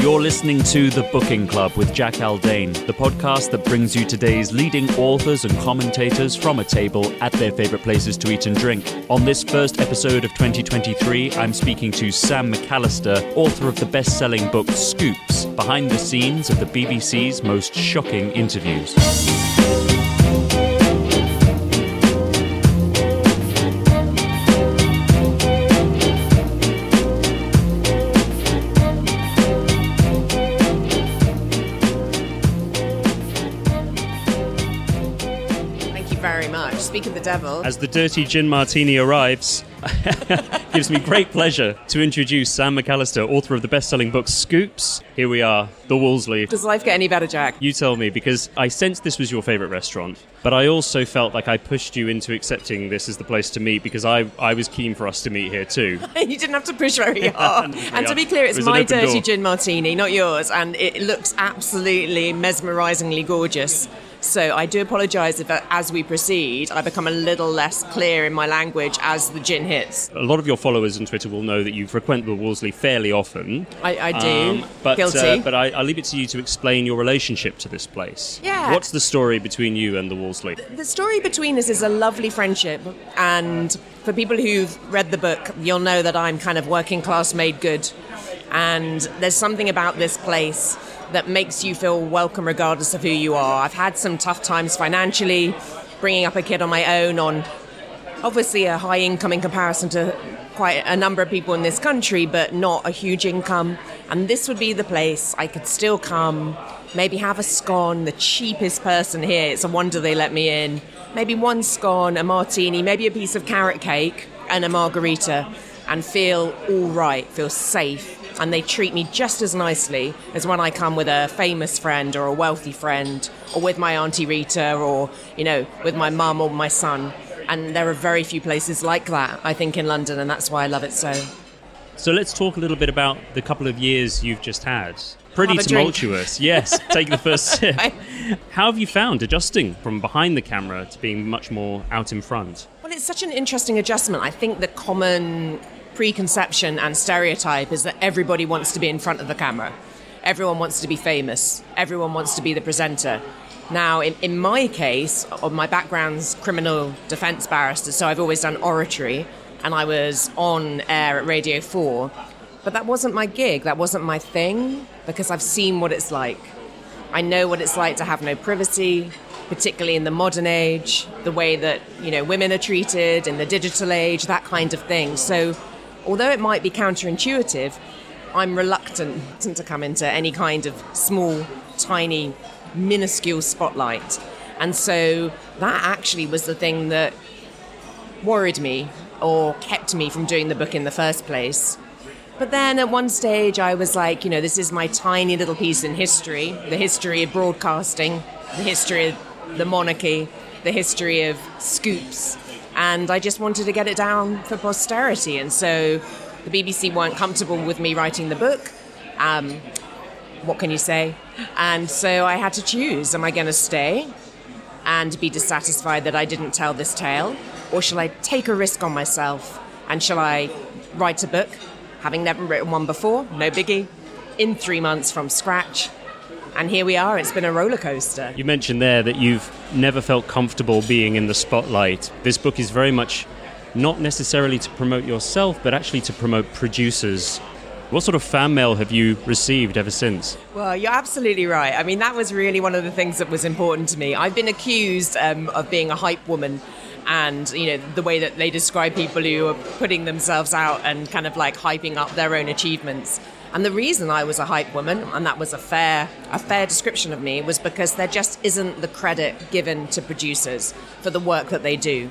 You're listening to The Booking Club with Jack Aldane, the podcast that brings you today's leading authors and commentators from a table at their favourite places to eat and drink. On this first episode of 2023, I'm speaking to Sam McAlister, author of the best selling book Scoops Behind the Scenes of the BBC's Most Shocking Interviews. Speak of the devil. As the dirty gin martini arrives, gives me great pleasure to introduce Sam McAlister, author of the best selling book Scoops. Here we are, the Wolseley. Does life get any better, Jack? You tell me, because I sensed this was your favourite restaurant, but I also felt like I pushed you into accepting this as the place to meet because I, I was keen for us to meet here too. you didn't have to push very hard. and to be clear, It it's was an my open dirty door. gin martini, not yours, and it looks absolutely mesmerisingly gorgeous. So I do apologise if, uh, as we proceed, I become a little less clear in my language as the gin hits. A lot of your followers on Twitter will know that you frequent the Wolseley fairly often. I, I do. Um, but Guilty. Uh, but I, leave it to you to explain your relationship to this place. Yeah. What's the story between you and the Wolseley? The story between us is a lovely friendship, and for people who've read the book, you'll know that I'm kind of working class made good. And there's something about this place that makes you feel welcome regardless of who you are. I've had some tough times financially, bringing up a kid on my own on obviously a high income in comparison to quite a number of people in this country, but not a huge income. And this would be the place I could still come, maybe have a scone, the cheapest person here. It's a wonder they let me in. Maybe one scone, a martini, maybe a piece of carrot cake, and a margarita, and feel all right, feel safe. And they treat me just as nicely as when I come with a famous friend or a wealthy friend, or with my Auntie Rita, or, you know, with my mum or my son. And there are very few places like that, I think, in London, and that's why I love it so. So let's talk a little bit about the couple of years you've just had. Pretty Have a drink. tumultuous, yes. Take the first sip. How have you found adjusting from behind the camera to being much more out in front? Well, it's such an interesting adjustment. I think the common preconception and stereotype is that everybody wants to be in front of the camera. Everyone wants to be famous. Everyone wants to be the presenter. Now, in, in my case, my background's criminal defense barrister, so I've always done oratory, and I was on air at Radio 4. But that wasn't my gig, that wasn't my thing, because I've seen what it's like. I know what it's like to have no privacy, particularly in the modern age, the way that you know women are treated in the digital age, that kind of thing. So, although it might be counterintuitive, I'm reluctant to come into any kind of small, tiny, minuscule spotlight. And so that actually was the thing that worried me or kept me from doing the book in the first place. But then at one stage, I was like, you know, this is my tiny little piece in history the history of broadcasting, the history of the monarchy, the history of scoops. And I just wanted to get it down for posterity. And so the BBC weren't comfortable with me writing the book. Um, what can you say? And so I had to choose am I going to stay and be dissatisfied that I didn't tell this tale? Or shall I take a risk on myself? And shall I write a book, having never written one before, no biggie, in three months from scratch? And here we are, it's been a roller coaster. You mentioned there that you've never felt comfortable being in the spotlight. This book is very much not necessarily to promote yourself, but actually to promote producers. What sort of fan mail have you received ever since? Well, you're absolutely right. I mean, that was really one of the things that was important to me. I've been accused um, of being a hype woman. And you know the way that they describe people who are putting themselves out and kind of like hyping up their own achievements. And the reason I was a hype woman, and that was a fair a fair description of me, was because there just isn't the credit given to producers for the work that they do.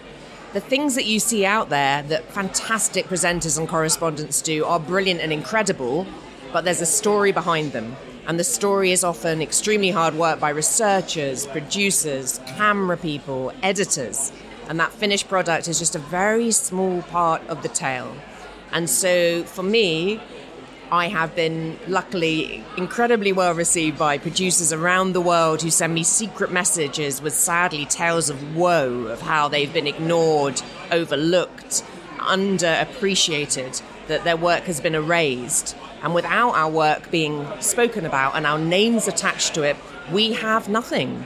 The things that you see out there that fantastic presenters and correspondents do are brilliant and incredible, but there's a story behind them. And the story is often extremely hard work by researchers, producers, camera people, editors. And that finished product is just a very small part of the tale. And so for me, I have been luckily incredibly well received by producers around the world who send me secret messages with sadly tales of woe of how they've been ignored, overlooked, underappreciated, that their work has been erased. And without our work being spoken about and our names attached to it, we have nothing.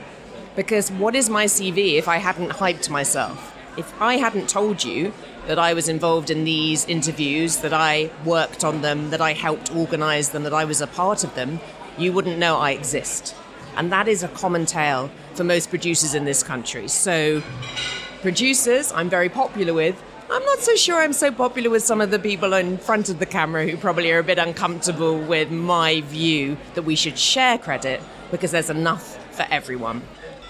Because what is my CV if I hadn't hyped myself? If I hadn't told you that I was involved in these interviews, that I worked on them, that I helped organize them, that I was a part of them, you wouldn't know I exist. And that is a common tale for most producers in this country. So, producers, I'm very popular with. I'm not so sure I'm so popular with some of the people in front of the camera who probably are a bit uncomfortable with my view that we should share credit because there's enough for everyone.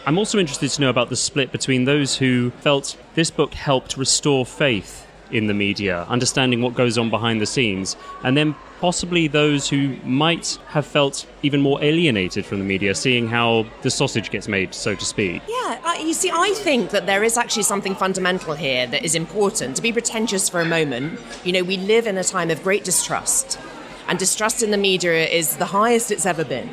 I'm also interested to know about the split between those who felt this book helped restore faith in the media, understanding what goes on behind the scenes, and then possibly those who might have felt even more alienated from the media, seeing how the sausage gets made, so to speak. Yeah, uh, you see, I think that there is actually something fundamental here that is important. To be pretentious for a moment, you know, we live in a time of great distrust, and distrust in the media is the highest it's ever been.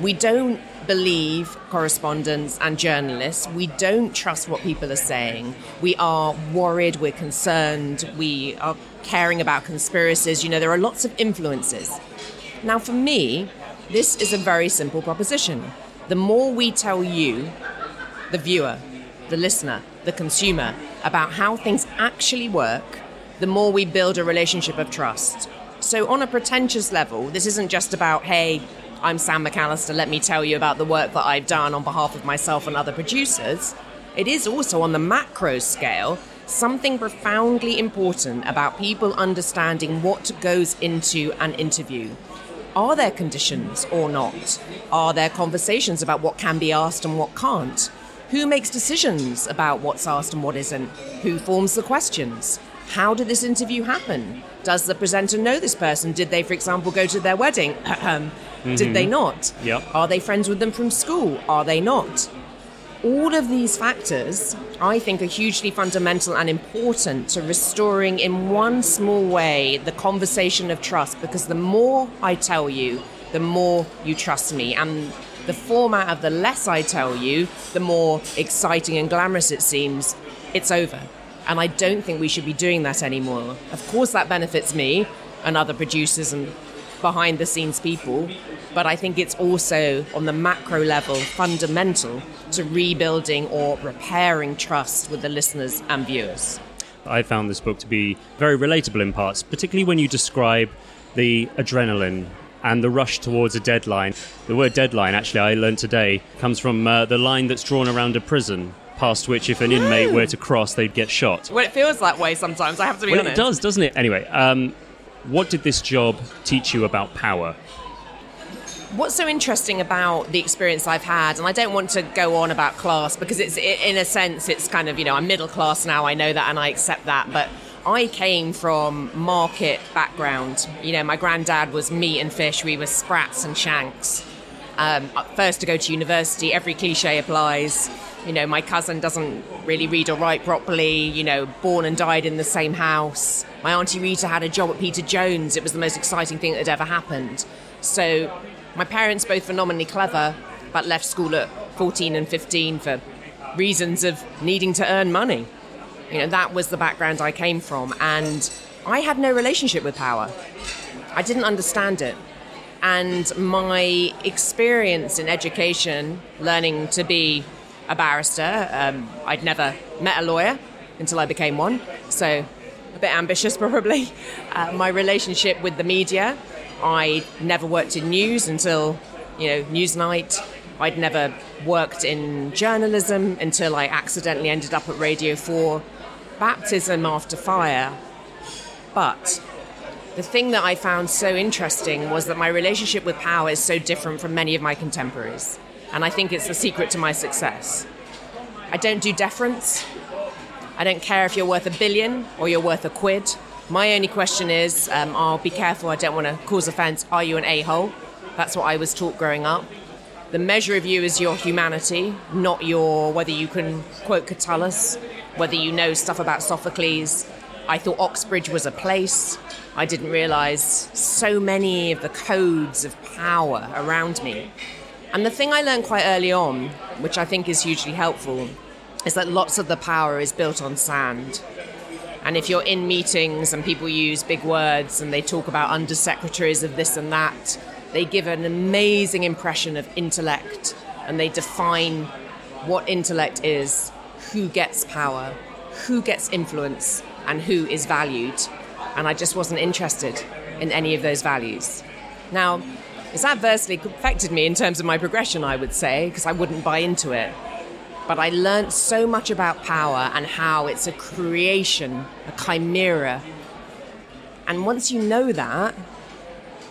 We don't believe correspondents and journalists. We don't trust what people are saying. We are worried, we're concerned, we are caring about conspiracies. You know, there are lots of influences. Now, for me, this is a very simple proposition. The more we tell you, the viewer, the listener, the consumer, about how things actually work, the more we build a relationship of trust. So, on a pretentious level, this isn't just about, hey, I'm Sam McAlister, let me tell you about the work that I've done on behalf of myself and other producers. It is also on the macro scale something profoundly important about people understanding what goes into an interview. Are there conditions or not? Are there conversations about what can be asked and what can't? Who makes decisions about what's asked and what isn't? Who forms the questions? How did this interview happen? Does the presenter know this person? Did they, for example, go to their wedding? Mm-hmm. Did they not? Yep. Are they friends with them from school? Are they not? All of these factors, I think, are hugely fundamental and important to restoring, in one small way, the conversation of trust. Because the more I tell you, the more you trust me. And the format of the less I tell you, the more exciting and glamorous it seems, it's over. And I don't think we should be doing that anymore. Of course, that benefits me and other producers and behind the scenes people, but I think it's also on the macro level fundamental to rebuilding or repairing trust with the listeners and viewers. I found this book to be very relatable in parts, particularly when you describe the adrenaline and the rush towards a deadline. The word deadline, actually, I learned today, comes from uh, the line that's drawn around a prison. Past which, if an inmate were to cross, they'd get shot. Well, it feels that way sometimes. I have to be well, honest. It does, doesn't it? Anyway, um, what did this job teach you about power? What's so interesting about the experience I've had, and I don't want to go on about class because it's in a sense it's kind of you know I'm middle class now I know that and I accept that, but I came from market background. You know, my granddad was meat and fish. We were sprats and shanks. Um, first to go to university, every cliche applies. You know, my cousin doesn't really read or write properly, you know, born and died in the same house. My Auntie Rita had a job at Peter Jones. It was the most exciting thing that had ever happened. So, my parents, both phenomenally clever, but left school at 14 and 15 for reasons of needing to earn money. You know, that was the background I came from. And I had no relationship with power, I didn't understand it. And my experience in education, learning to be a barrister. Um, I'd never met a lawyer until I became one, so a bit ambitious probably. Uh, my relationship with the media, I never worked in news until, you know, Newsnight. I'd never worked in journalism until I accidentally ended up at Radio 4. Baptism after fire. But the thing that I found so interesting was that my relationship with power is so different from many of my contemporaries. And I think it's the secret to my success. I don't do deference. I don't care if you're worth a billion or you're worth a quid. My only question is um, I'll be careful, I don't want to cause offense. Are you an a hole? That's what I was taught growing up. The measure of you is your humanity, not your whether you can quote Catullus, whether you know stuff about Sophocles. I thought Oxbridge was a place. I didn't realize so many of the codes of power around me and the thing I learned quite early on, which I think is hugely helpful, is that lots of the power is built on sand. And if you're in meetings and people use big words and they talk about undersecretaries of this and that, they give an amazing impression of intellect and they define what intellect is, who gets power, who gets influence, and who is valued. And I just wasn't interested in any of those values. Now, it's adversely affected me in terms of my progression, I would say, because I wouldn't buy into it. But I learned so much about power and how it's a creation, a chimera. And once you know that,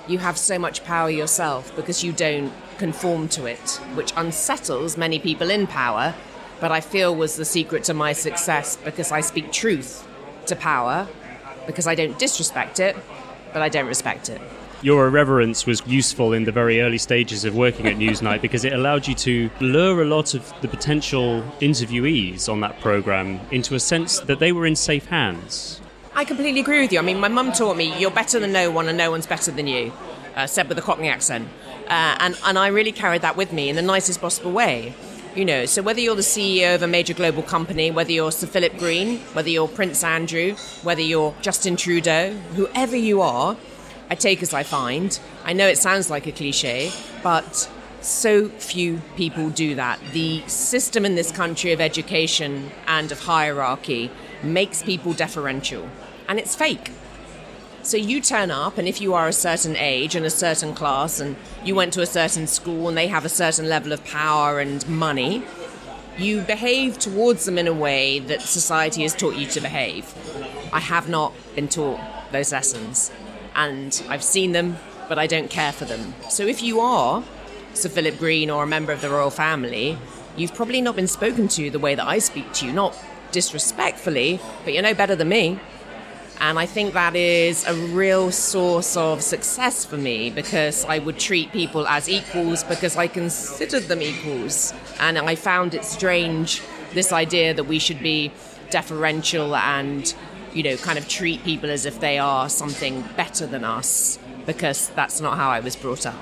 you have so much power yourself because you don't conform to it, which unsettles many people in power. But I feel was the secret to my success because I speak truth to power, because I don't disrespect it, but I don't respect it. Your irreverence was useful in the very early stages of working at Newsnight because it allowed you to lure a lot of the potential interviewees on that program into a sense that they were in safe hands. I completely agree with you. I mean, my mum taught me you're better than no one and no one's better than you, uh, said with a Cockney accent. Uh, and, and I really carried that with me in the nicest possible way. You know, so whether you're the CEO of a major global company, whether you're Sir Philip Green, whether you're Prince Andrew, whether you're Justin Trudeau, whoever you are, I take as I find. I know it sounds like a cliche, but so few people do that. The system in this country of education and of hierarchy makes people deferential, and it's fake. So you turn up, and if you are a certain age and a certain class, and you went to a certain school and they have a certain level of power and money, you behave towards them in a way that society has taught you to behave. I have not been taught those lessons and I've seen them, but I don't care for them. So if you are Sir Philip Green or a member of the royal family, you've probably not been spoken to the way that I speak to you, not disrespectfully, but you're no better than me. And I think that is a real source of success for me because I would treat people as equals because I considered them equals. And I found it strange, this idea that we should be deferential and you know, kind of treat people as if they are something better than us because that's not how I was brought up.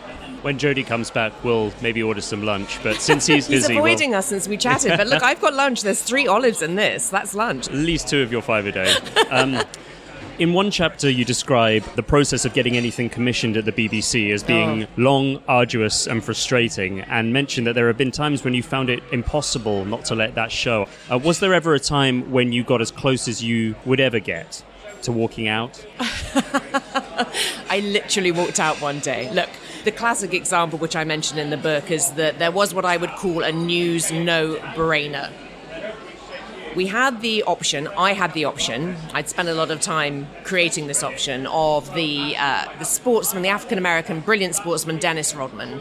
When Jody comes back, we'll maybe order some lunch. But since he's busy, he's avoiding we'll... us since we chatted. But look, I've got lunch. There's three olives in this. That's lunch. At least two of your five a day. Um, in one chapter, you describe the process of getting anything commissioned at the BBC as being oh. long, arduous, and frustrating, and mention that there have been times when you found it impossible not to let that show. Uh, was there ever a time when you got as close as you would ever get to walking out? I literally walked out one day. Look, the classic example, which I mentioned in the book, is that there was what I would call a news no brainer we had the option, I had the option, I'd spent a lot of time creating this option of the, uh, the sportsman, the African American brilliant sportsman Dennis Rodman,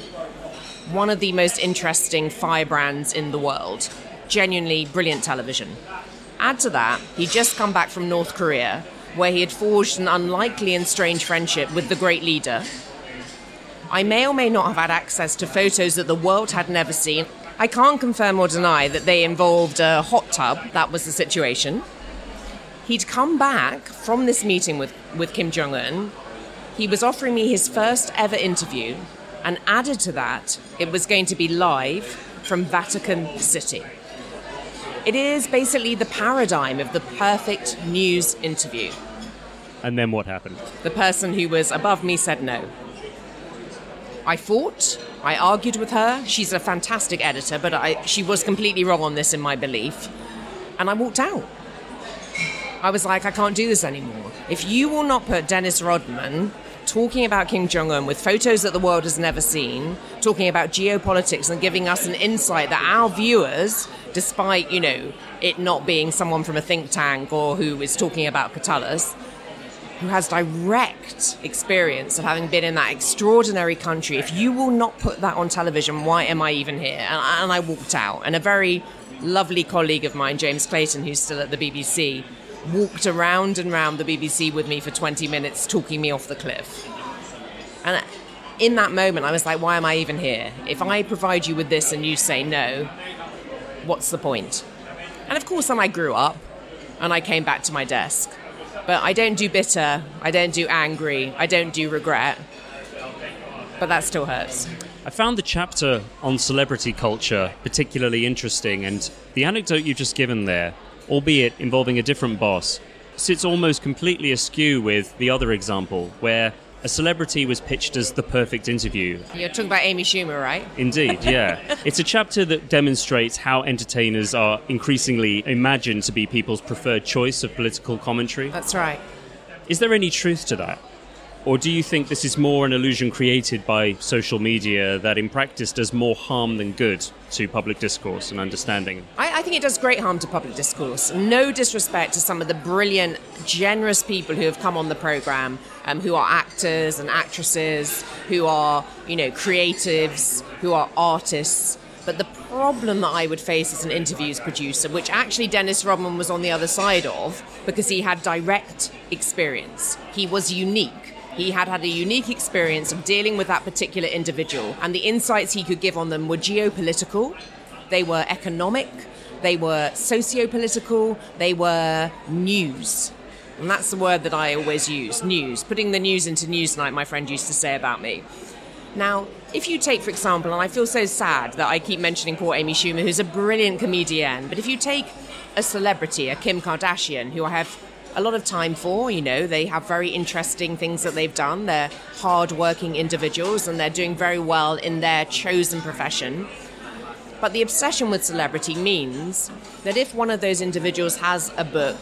one of the most interesting firebrands in the world, genuinely brilliant television. Add to that, he'd just come back from North Korea, where he had forged an unlikely and strange friendship with the great leader. I may or may not have had access to photos that the world had never seen. I can't confirm or deny that they involved a hot tub. That was the situation. He'd come back from this meeting with, with Kim Jong un. He was offering me his first ever interview, and added to that, it was going to be live from Vatican City. It is basically the paradigm of the perfect news interview. And then what happened? The person who was above me said no. I fought. I argued with her. She's a fantastic editor, but I, she was completely wrong on this in my belief. And I walked out. I was like, I can't do this anymore. If you will not put Dennis Rodman talking about Kim Jong un with photos that the world has never seen, talking about geopolitics and giving us an insight that our viewers, despite, you know, it not being someone from a think tank or who is talking about Catullus, who has direct experience of having been in that extraordinary country, if you will not put that on television, why am I even here? And, and I walked out. And a very lovely colleague of mine, James Clayton, who's still at the BBC, walked around and round the BBC with me for 20 minutes, talking me off the cliff. And in that moment, I was like, why am I even here? If I provide you with this and you say no, what's the point? And of course, then I grew up and I came back to my desk. But I don't do bitter, I don't do angry, I don't do regret. But that still hurts. I found the chapter on celebrity culture particularly interesting, and the anecdote you've just given there, albeit involving a different boss, sits almost completely askew with the other example, where a celebrity was pitched as the perfect interview. You're talking about Amy Schumer, right? Indeed, yeah. it's a chapter that demonstrates how entertainers are increasingly imagined to be people's preferred choice of political commentary. That's right. Is there any truth to that? Or do you think this is more an illusion created by social media that in practice does more harm than good to public discourse and understanding? I, I, think it does great harm to public discourse. No disrespect to some of the brilliant, generous people who have come on the program, um, who are actors and actresses, who are, you know, creatives, who are artists. But the problem that I would face as an interviews producer, which actually Dennis Rodman was on the other side of, because he had direct experience, he was unique. He had had a unique experience of dealing with that particular individual, and the insights he could give on them were geopolitical, they were economic, they were socio political, they were news. And that's the word that I always use news. Putting the news into Newsnight, my friend used to say about me. Now, if you take, for example, and I feel so sad that I keep mentioning poor Amy Schumer, who's a brilliant comedian, but if you take a celebrity, a Kim Kardashian, who I have a lot of time for. You know, they have very interesting things that they've done. They're hard-working individuals and they're doing very well in their chosen profession. But the obsession with celebrity means that if one of those individuals has a book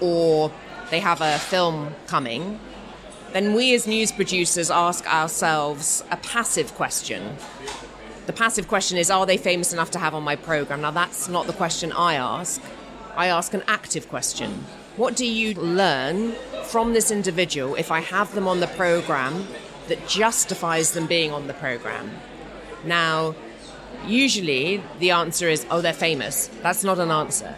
or they have a film coming, then we as news producers ask ourselves a passive question. The passive question is Are they famous enough to have on my program? Now, that's not the question I ask. I ask an active question. What do you learn from this individual if I have them on the program that justifies them being on the program? Now, usually the answer is, oh, they're famous. That's not an answer.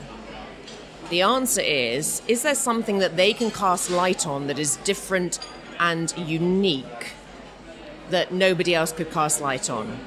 The answer is, is there something that they can cast light on that is different and unique that nobody else could cast light on?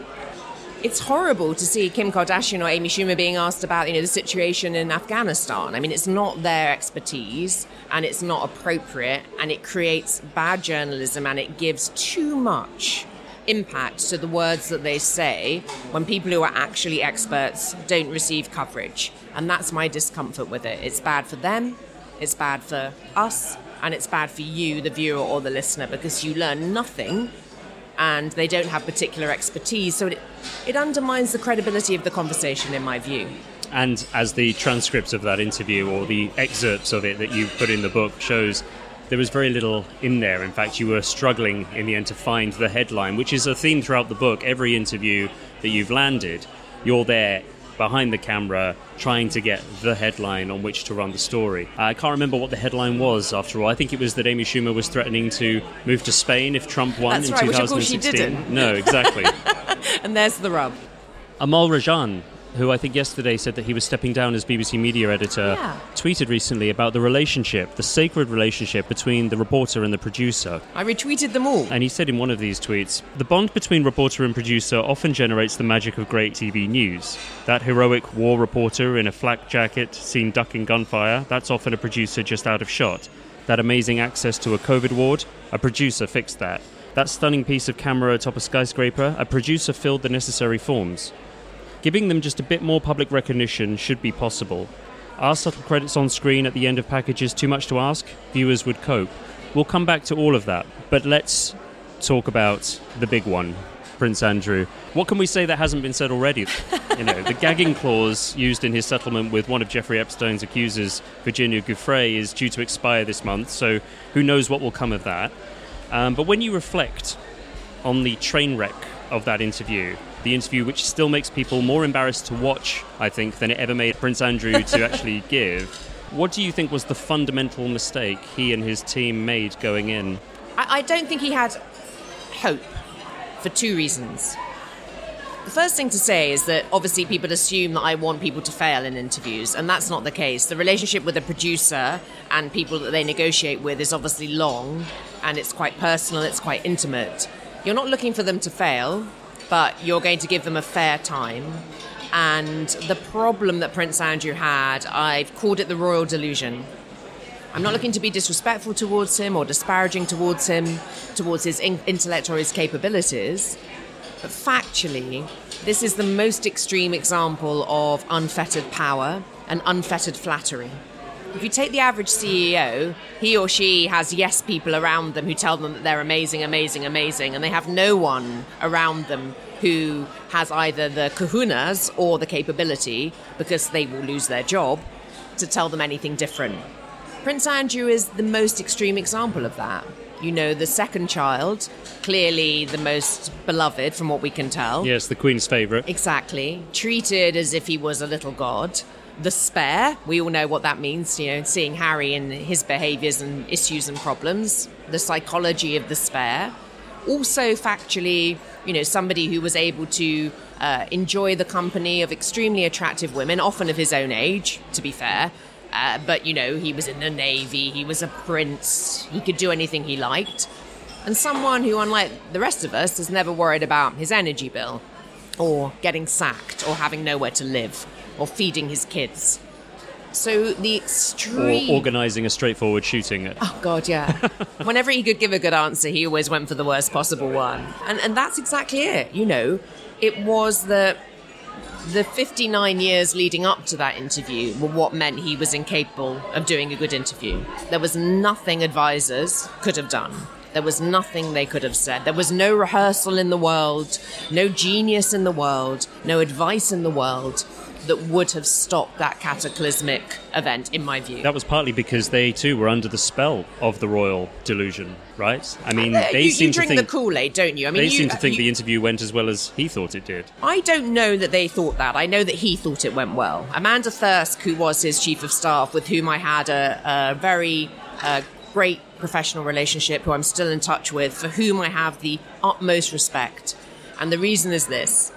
it's horrible to see Kim Kardashian or Amy Schumer being asked about, you know, the situation in Afghanistan. I mean, it's not their expertise and it's not appropriate and it creates bad journalism and it gives too much impact to the words that they say when people who are actually experts don't receive coverage. And that's my discomfort with it. It's bad for them, it's bad for us, and it's bad for you, the viewer or the listener, because you learn nothing and they don't have particular expertise. So it, it undermines the credibility of the conversation, in my view. And as the transcript of that interview or the excerpts of it that you put in the book shows, there was very little in there. In fact, you were struggling in the end to find the headline, which is a theme throughout the book. Every interview that you've landed, you're there behind the camera trying to get the headline on which to run the story. Uh, I can't remember what the headline was after all. I think it was that Amy Schumer was threatening to move to Spain if Trump won That's in right, 2016. Which of course she didn't. No, exactly. and there's the rub. Amol Rajan who I think yesterday said that he was stepping down as BBC media editor, yeah. tweeted recently about the relationship, the sacred relationship between the reporter and the producer. I retweeted them all. And he said in one of these tweets The bond between reporter and producer often generates the magic of great TV news. That heroic war reporter in a flak jacket seen ducking gunfire, that's often a producer just out of shot. That amazing access to a COVID ward, a producer fixed that. That stunning piece of camera atop a skyscraper, a producer filled the necessary forms. Giving them just a bit more public recognition should be possible. Are subtle credits on screen at the end of packages too much to ask? Viewers would cope. We'll come back to all of that, but let's talk about the big one, Prince Andrew. What can we say that hasn't been said already? you know, the gagging clause used in his settlement with one of Jeffrey Epstein's accusers, Virginia Giuffre, is due to expire this month, so who knows what will come of that. Um, but when you reflect on the train wreck of that interview, the interview, which still makes people more embarrassed to watch, I think, than it ever made Prince Andrew to actually give. What do you think was the fundamental mistake he and his team made going in? I, I don't think he had hope for two reasons. The first thing to say is that obviously people assume that I want people to fail in interviews, and that's not the case. The relationship with a producer and people that they negotiate with is obviously long and it's quite personal, it's quite intimate. You're not looking for them to fail, but you're going to give them a fair time. And the problem that Prince Andrew had, I've called it the royal delusion. I'm not looking to be disrespectful towards him or disparaging towards him, towards his in- intellect or his capabilities, but factually, this is the most extreme example of unfettered power and unfettered flattery. If you take the average CEO, he or she has yes people around them who tell them that they're amazing, amazing, amazing, and they have no one around them who has either the kahunas or the capability, because they will lose their job, to tell them anything different. Prince Andrew is the most extreme example of that. You know, the second child, clearly the most beloved from what we can tell. Yes, the Queen's favourite. Exactly. Treated as if he was a little god. The spare, we all know what that means, you know, seeing Harry and his behaviours and issues and problems. The psychology of the spare. Also, factually, you know, somebody who was able to uh, enjoy the company of extremely attractive women, often of his own age, to be fair. Uh, but, you know, he was in the Navy, he was a prince, he could do anything he liked. And someone who, unlike the rest of us, has never worried about his energy bill, or getting sacked, or having nowhere to live or feeding his kids. So the extreme. Or organising a straightforward shooting. Oh, God, yeah. Whenever he could give a good answer, he always went for the worst possible one. And, and that's exactly it. You know, it was the. The 59 years leading up to that interview were what meant he was incapable of doing a good interview. There was nothing advisors could have done. There was nothing they could have said. There was no rehearsal in the world, no genius in the world, no advice in the world that would have stopped that cataclysmic event, in my view. That was partly because they too were under the spell of the royal delusion, right? I mean, uh, they you, seem you drink to think the Kool Aid, don't you? I mean, they you, seem to think you, the interview went as well as he thought it did. I don't know that they thought that. I know that he thought it went well. Amanda Thirsk, who was his chief of staff, with whom I had a, a very uh, great professional relationship, who I'm still in touch with, for whom I have the utmost respect. And the reason is this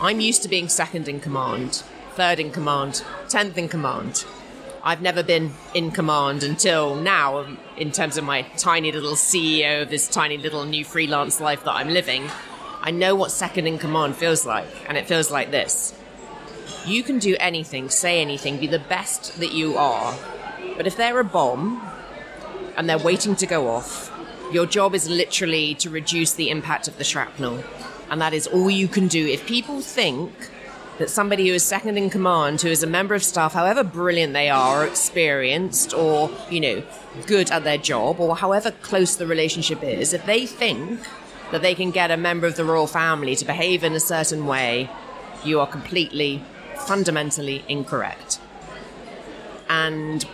I'm used to being second in command third in command, tenth in command. I've never been in command until now, in terms of my tiny little CEO of this tiny little new freelance life that I'm living. I know what second in command feels like, and it feels like this. You can do anything, say anything, be the best that you are, but if they're a bomb and they're waiting to go off, your job is literally to reduce the impact of the shrapnel. And that is all you can do. If people think that somebody who is second in command, who is a member of staff, however brilliant they are, or experienced, or, you know, good at their job, or however close the relationship is, if they think that they can get a member of the royal family to behave in a certain way, you are completely, fundamentally incorrect. And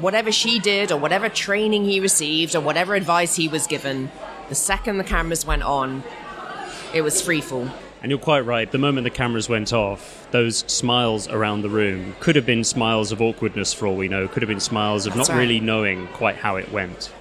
whatever she did, or whatever training he received, or whatever advice he was given, the second the cameras went on, it was freefall. And you're quite right. The moment the cameras went off, those smiles around the room could have been smiles of awkwardness for all we know, could have been smiles of That's not right. really knowing quite how it went.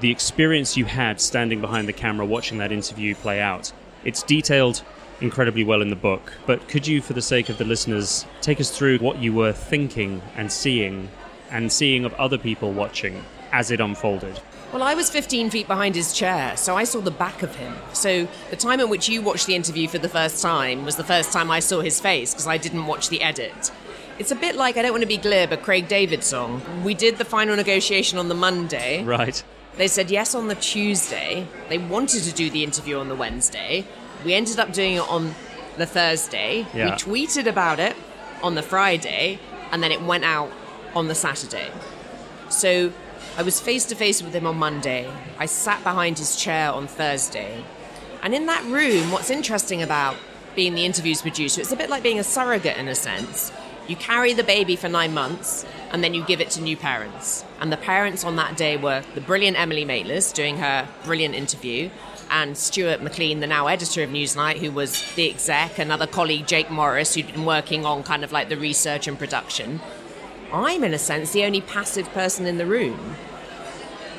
The experience you had standing behind the camera watching that interview play out, it's detailed incredibly well in the book. But could you, for the sake of the listeners, take us through what you were thinking and seeing and seeing of other people watching as it unfolded? Well, I was 15 feet behind his chair, so I saw the back of him. So the time at which you watched the interview for the first time was the first time I saw his face because I didn't watch the edit. It's a bit like, I don't want to be glib, a Craig David song. We did the final negotiation on the Monday. Right. They said yes on the Tuesday. They wanted to do the interview on the Wednesday. We ended up doing it on the Thursday. Yeah. We tweeted about it on the Friday, and then it went out on the Saturday. So I was face to face with him on Monday. I sat behind his chair on Thursday. And in that room, what's interesting about being the interviews producer, it's a bit like being a surrogate in a sense. You carry the baby for nine months and then you give it to new parents. And the parents on that day were the brilliant Emily Maitlis doing her brilliant interview, and Stewart Maclean, the now editor of Newsnight, who was the exec, another colleague, Jake Morris, who'd been working on kind of like the research and production. I'm, in a sense, the only passive person in the room.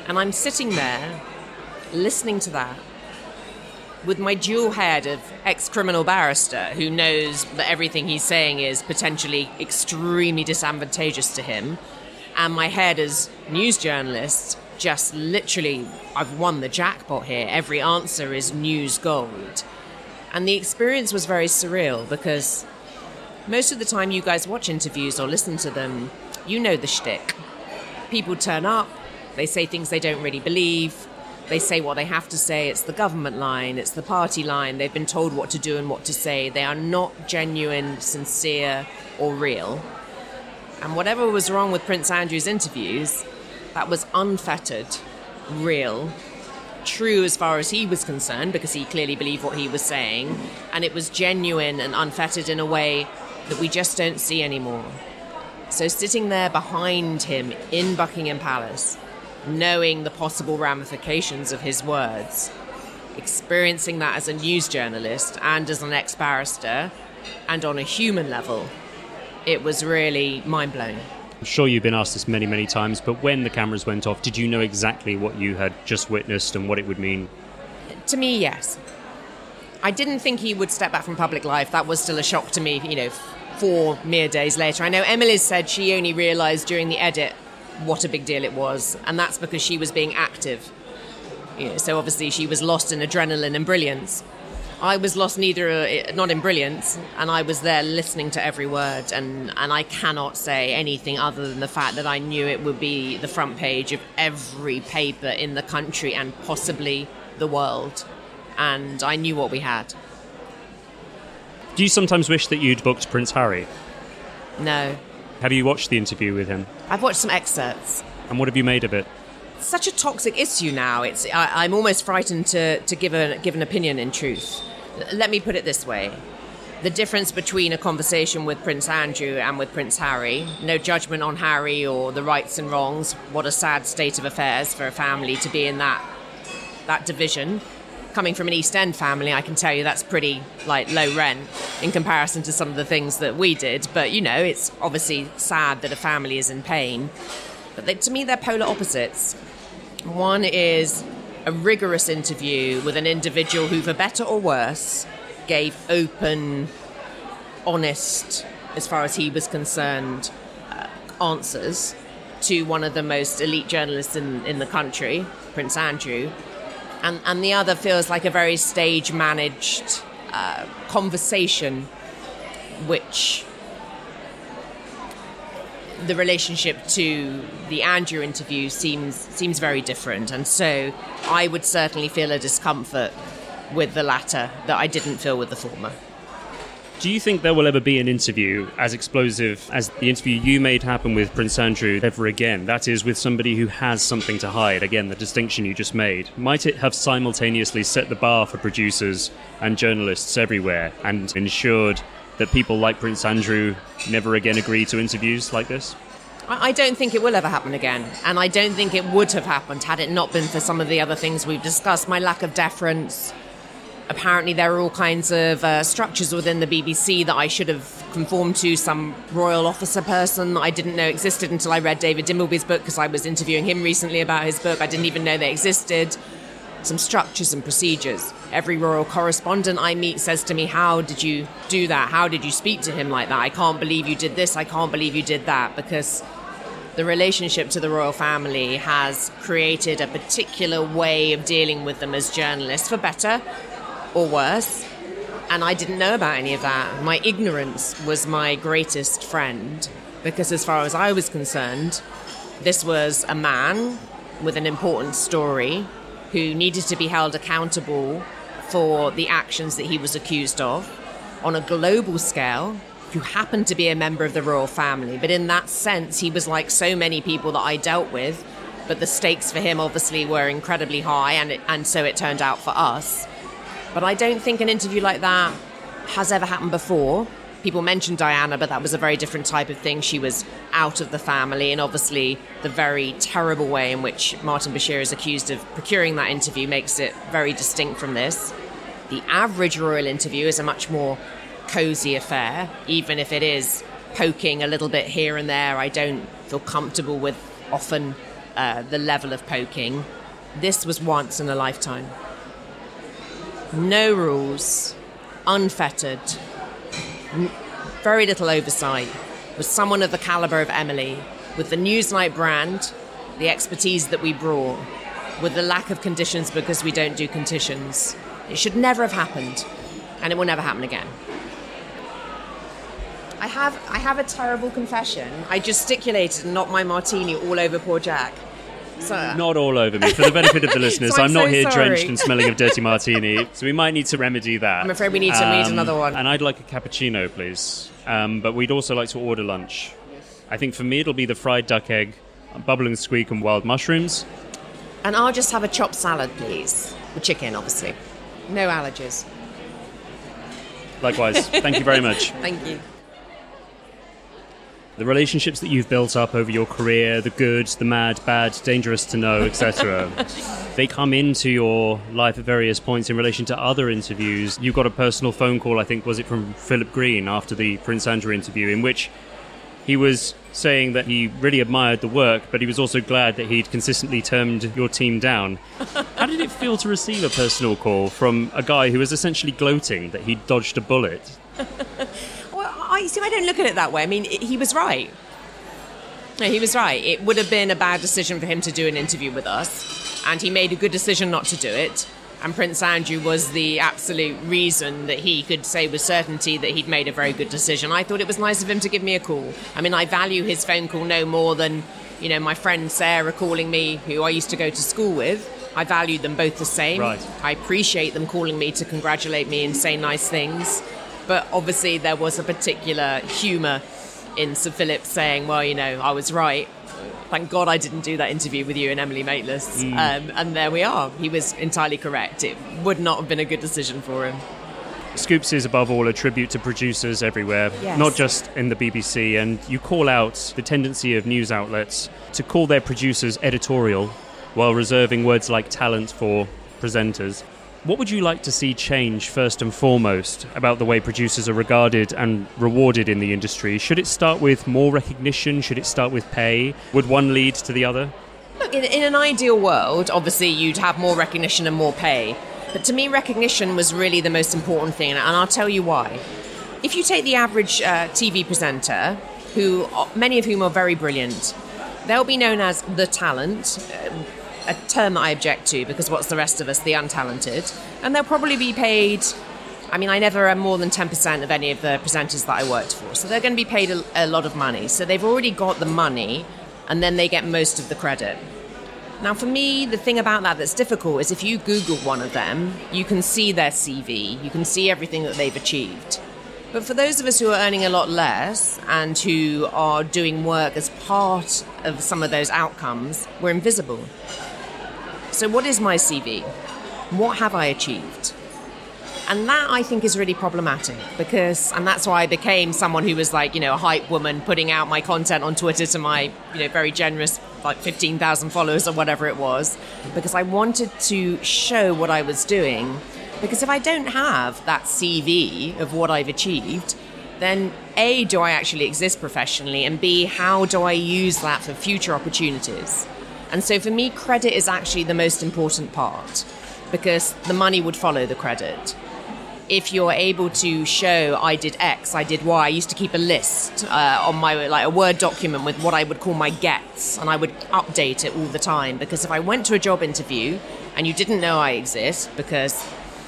And I'm sitting there listening to that with my dual head of ex criminal barrister who knows that everything he's saying is potentially extremely disadvantageous to him, and my head as news journalist just literally, I've won the jackpot here. Every answer is news gold. And the experience was very surreal because most of the time you guys watch interviews or listen to them, you know the shtick. People turn up, they say things they don't really believe, they say what they have to say. It's the government line, it's the party line. They've been told what to do and what to say. They are not genuine, sincere, or real. And whatever was wrong with Prince Andrew's interviews, that was unfettered, real, true as far as he was concerned, because he clearly believed what he was saying, and it was genuine and unfettered in a way that we just don't see anymore. So, sitting there behind him in Buckingham Palace, knowing the possible ramifications of his words, experiencing that as a news journalist and as an ex barrister, and on a human level, it was really mind blowing. I'm sure you've been asked this many, many times, but when the cameras went off, did you know exactly what you had just witnessed and what it would mean? To me, yes. I didn't think he would step back from public life. That was still a shock to me, you know, four mere days later. I know Emily said she only realised during the edit what a big deal it was, and that's because she was being active. You know, so obviously she was lost in adrenaline and brilliance. I was lost neither, uh, not in brilliance, and I was there listening to every word, and, and I cannot say anything other than the fact that I knew it would be the front page of every paper in the country and possibly the world, and I knew what we had. Do you sometimes wish that you'd booked Prince Harry? No. Have you watched the interview with him? I've watched some excerpts. And what have you made of it? such a toxic issue now. It's I, am almost frightened to, to give, a, give an opinion in truth. Let me put it this way. The difference between a conversation with Prince Andrew and with Prince Harry, no judgment on Harry or the rights and wrongs. What a sad state of affairs for a family to be in that that division. Coming from an East End family, I can tell you that's pretty like low rent in comparison to some of the things that we did. But you know, it's obviously sad that a family is in pain. But they, to me, they're polar opposites. One is a rigorous interview with an individual who, for better or worse, gave open, honest, as far as he was concerned, uh, answers to one of the most elite journalists in, in the country, Prince Andrew. And, and the other feels like a very stage managed uh, conversation, which the relationship to the Andrew interview seems seems very different, and so I would certainly feel a discomfort with the latter that I didn't feel with the former. Do you think there will ever be an interview as explosive as the interview you made happen with Prince Andrew ever again? That is, with somebody who has something to hide. Again, the distinction you just made. Might it have simultaneously set the bar for producers and journalists everywhere and ensured that people like Prince Andrew never again agree to interviews like this? I don't think it will ever happen again. And I don't think it would have happened had it not been for some of the other things we've discussed my lack of deference. Apparently, there are all kinds of uh, structures within the BBC that I should have conformed to. Some royal officer person that I didn't know existed until I read David Dimbleby's book because I was interviewing him recently about his book. I didn't even know they existed some structures and procedures. Every royal correspondent I meet says to me, How did you do that? How did you speak to him like that? I can't believe you did this. I can't believe you did that. Because the relationship to the royal family has created a particular way of dealing with them as journalists, for better or worse. And I didn't know about any of that. My ignorance was my greatest friend. Because as far as I was concerned, this was a man with an important story who needed to be held accountable for the actions that he was accused of on a global scale, who happened to be a member of the royal family. But in that sense, he was like so many people that I dealt with. But the stakes for him obviously were incredibly high, and, it, and so it turned out for us. But I don't think an interview like that has ever happened before people mentioned Diana, but that was a very different type of thing. She was out of the family, and obviously, the very terrible way in which Martin Bashir is accused of procuring that interview makes it very distinct from this. The average royal interview is a much more cozy affair, even if it is poking a little bit here and there. I don't feel comfortable with often uh, the level of poking. This was once in a lifetime. No rules, unfettered, very little oversight, with someone of the caliber of Emily, with the Newsnight brand, the expertise that we brought, with the lack of conditions because we don't do conditions. It should never have happened, and it will never happen again. I have, I have a terrible confession. I gesticulated and knocked my martini all over poor Jack. So, Not all over me. For the benefit of the listeners, so I'm, I'm so not here sorry. drenched and smelling of dirty martini, so we might need to remedy that. I'm afraid we need to um, need another one. And I'd like a cappuccino, please. Um, but we'd also like to order lunch. I think for me it'll be the fried duck egg, bubble and squeak, and wild mushrooms. And I'll just have a chopped salad, please. With chicken, obviously. No allergies. Likewise. Thank you very much. Thank you. The relationships that you've built up over your career, the good, the mad, bad, dangerous to know, etc., they come into your life at various points in relation to other interviews. You got a personal phone call, I think, was it from Philip Green after the Prince Andrew interview, in which he was saying that he really admired the work, but he was also glad that he'd consistently turned your team down. How did it feel to receive a personal call from a guy who was essentially gloating that he'd dodged a bullet? I see. I don't look at it that way. I mean, it, he was right. No, he was right. It would have been a bad decision for him to do an interview with us, and he made a good decision not to do it. And Prince Andrew was the absolute reason that he could say with certainty that he'd made a very good decision. I thought it was nice of him to give me a call. I mean, I value his phone call no more than, you know, my friend Sarah calling me, who I used to go to school with. I value them both the same. Right. I appreciate them calling me to congratulate me and say nice things. But obviously, there was a particular humour in Sir Philip saying, well, you know, I was right. Thank God I didn't do that interview with you and Emily Maitlis. Um, and there we are. He was entirely correct. It would not have been a good decision for him. Scoops is above all a tribute to producers everywhere, Yes. not just in the BBC. And you call out the tendency of news outlets to call their producers editorial while reserving words like talent for presenters. What would you like to see change first and foremost about the way producers are regarded and rewarded in the industry? Should it start with more recognition? Should it start with pay? Would one lead to the other? Look, in, in an ideal world, obviously you'd have more recognition and more pay. But to me, recognition was really the most important thing, and I'll tell you why. If you take the average uh, TV presenter, who many of whom are very brilliant, they'll be known as the talent, um, a term that I object to because what's the rest of us, the untalented, and they'll probably be paid. I mean, I never earned more than 10% of any of the presenters that I worked for. So they're going to be paid a, a lot of money. So they've already got the money, and then they get most of the credit. Now, for me, the thing about that that's difficult is if you Google one of them, you can see their CV, you can see everything that they've achieved. But for those of us who are earning a lot less and who are doing work as part of some of those outcomes, we're invisible. So, what is my CV? What have I achieved? And that I think is really problematic because, and that's why I became someone who was like, you know, a hype woman putting out my content on Twitter to my, you know, very generous, like 15,000 followers or whatever it was, because I wanted to show what I was doing. Because if I don't have that CV of what I've achieved, then A, do I actually exist professionally? And B, how do I use that for future opportunities? And so for me, credit is actually the most important part because the money would follow the credit if you're able to show I did X, I did Y. I used to keep a list uh, on my like a Word document with what I would call my gets, and I would update it all the time because if I went to a job interview and you didn't know I exist, because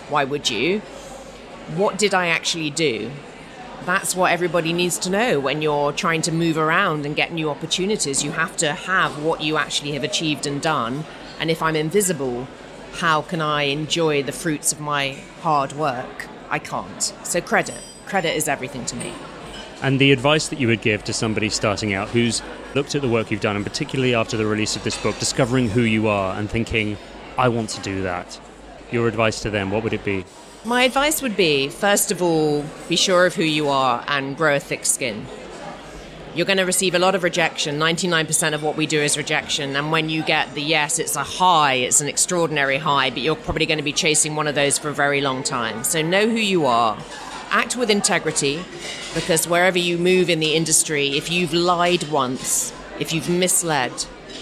why would you? What did I actually do? That's what everybody needs to know when you're trying to move around and get new opportunities. You have to have what you actually have achieved and done. And if I'm invisible, how can I enjoy the fruits of my hard work? I can't. So, credit. Credit is everything to me. And the advice that you would give to somebody starting out who's looked at the work you've done, and particularly after the release of this book, discovering who you are and thinking, I want to do that. Your advice to them, what would it be? My advice would be first of all, be sure of who you are and grow a thick skin. You're going to receive a lot of rejection. 99% of what we do is rejection. And when you get the yes, it's a high, it's an extraordinary high, but you're probably going to be chasing one of those for a very long time. So know who you are. Act with integrity because wherever you move in the industry, if you've lied once, if you've misled,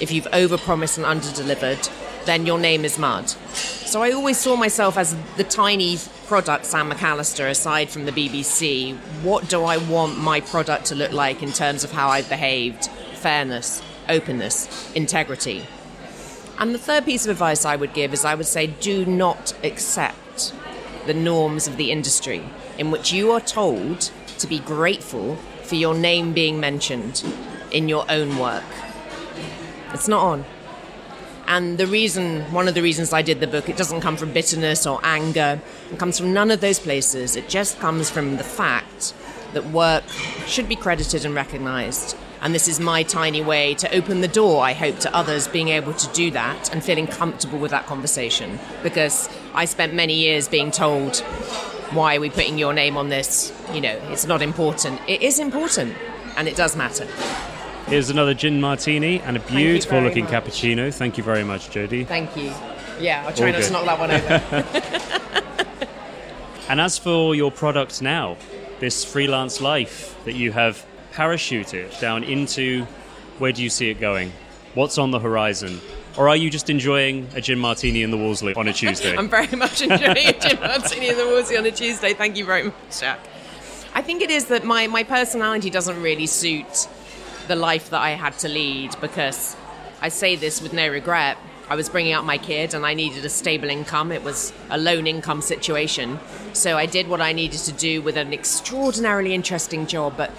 if you've overpromised and underdelivered, then your name is mud. So I always saw myself as the tiny product, Sam McAlister, aside from the BBC. What do I want my product to look like in terms of how I've behaved? Fairness, openness, integrity. And the third piece of advice I would give is I would say do not accept the norms of the industry in which you are told to be grateful for your name being mentioned in your own work. It's not on. And the reason, one of the reasons I did the book, it doesn't come from bitterness or anger. It comes from none of those places. It just comes from the fact that work should be credited and recognized. And this is my tiny way to open the door, I hope, to others being able to do that and feeling comfortable with that conversation. Because I spent many years being told, why are we putting your name on this? You know, it's not important. It is important, and it does matter. Here's another gin martini and a beautiful looking much. cappuccino. Thank you very much, Jodie. Thank you. Yeah, I'll try All not to good. knock that one over. And as for your product now, this freelance life that you have parachuted down into, where do you see it going? What's on the horizon? Or are you just enjoying a gin martini in the Wolseley on a Tuesday? I'm very much enjoying a gin martini in the Wolseley on a Tuesday. Thank you very much, Jack. I think it is that my, my personality doesn't really suit the life that I had to lead because I say this with no regret. I was bringing up my kid and I needed a stable income. It was a lone income situation. So I did what I needed to do with an extraordinarily interesting job, but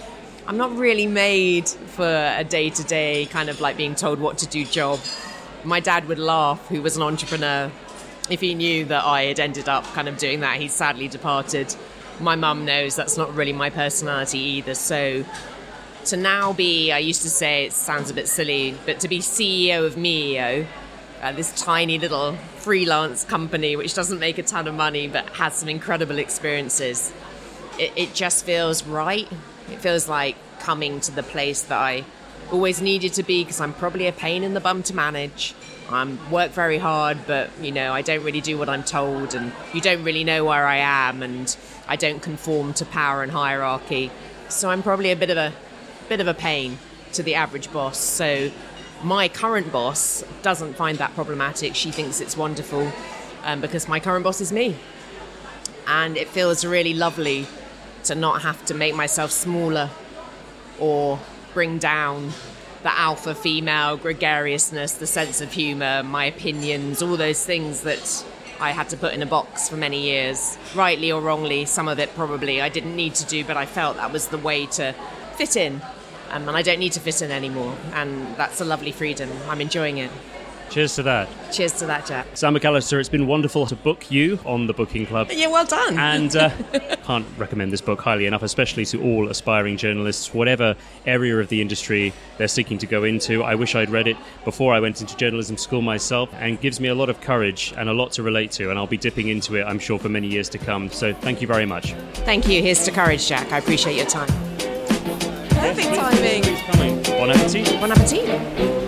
I'm not really made for a day to day kind of like being told what to do job. My dad would laugh, who was an entrepreneur, if he knew that I had ended up kind of doing that. He's sadly departed. My mum knows that's not really my personality either. So to now be, I used to say it sounds a bit silly, but to be CEO of MEO, uh, this tiny little freelance company which doesn't make a ton of money but has some incredible experiences, it, it just feels right. It feels like coming to the place that I always needed to be because I'm probably a pain in the bum to manage. I work very hard, but you know I don't really do what I'm told, and you don't really know where I am, and I don't conform to power and hierarchy. So I'm probably a bit of a bit of a pain to the average boss. So my current boss doesn't find that problematic. She thinks it's wonderful um, because my current boss is me, and it feels really lovely to not have to make myself smaller or bring down the alpha female gregariousness, the sense of humor, my opinions, all those things that I had to put in a box for many years. Rightly or wrongly, some of it probably I didn't need to do, but I felt that was the way to fit in. Um, and I don't need to fit in anymore. And that's a lovely freedom. I'm enjoying it. Cheers to that. Cheers to that, Jack. Sam McAlister, it's been wonderful to book you on the Booking Club. Yeah, well done. And uh, can't recommend this book highly enough, especially to all aspiring journalists, whatever area of the industry they're seeking to go into. I wish I'd read it before I went into journalism school myself, and gives me a lot of courage and a lot to relate to. And I'll be dipping into it, I'm sure, for many years to come. So thank you very much. Thank you. Here's to courage, Jack. I appreciate your time. Perfect timing. Bon appetit. Bon appetit.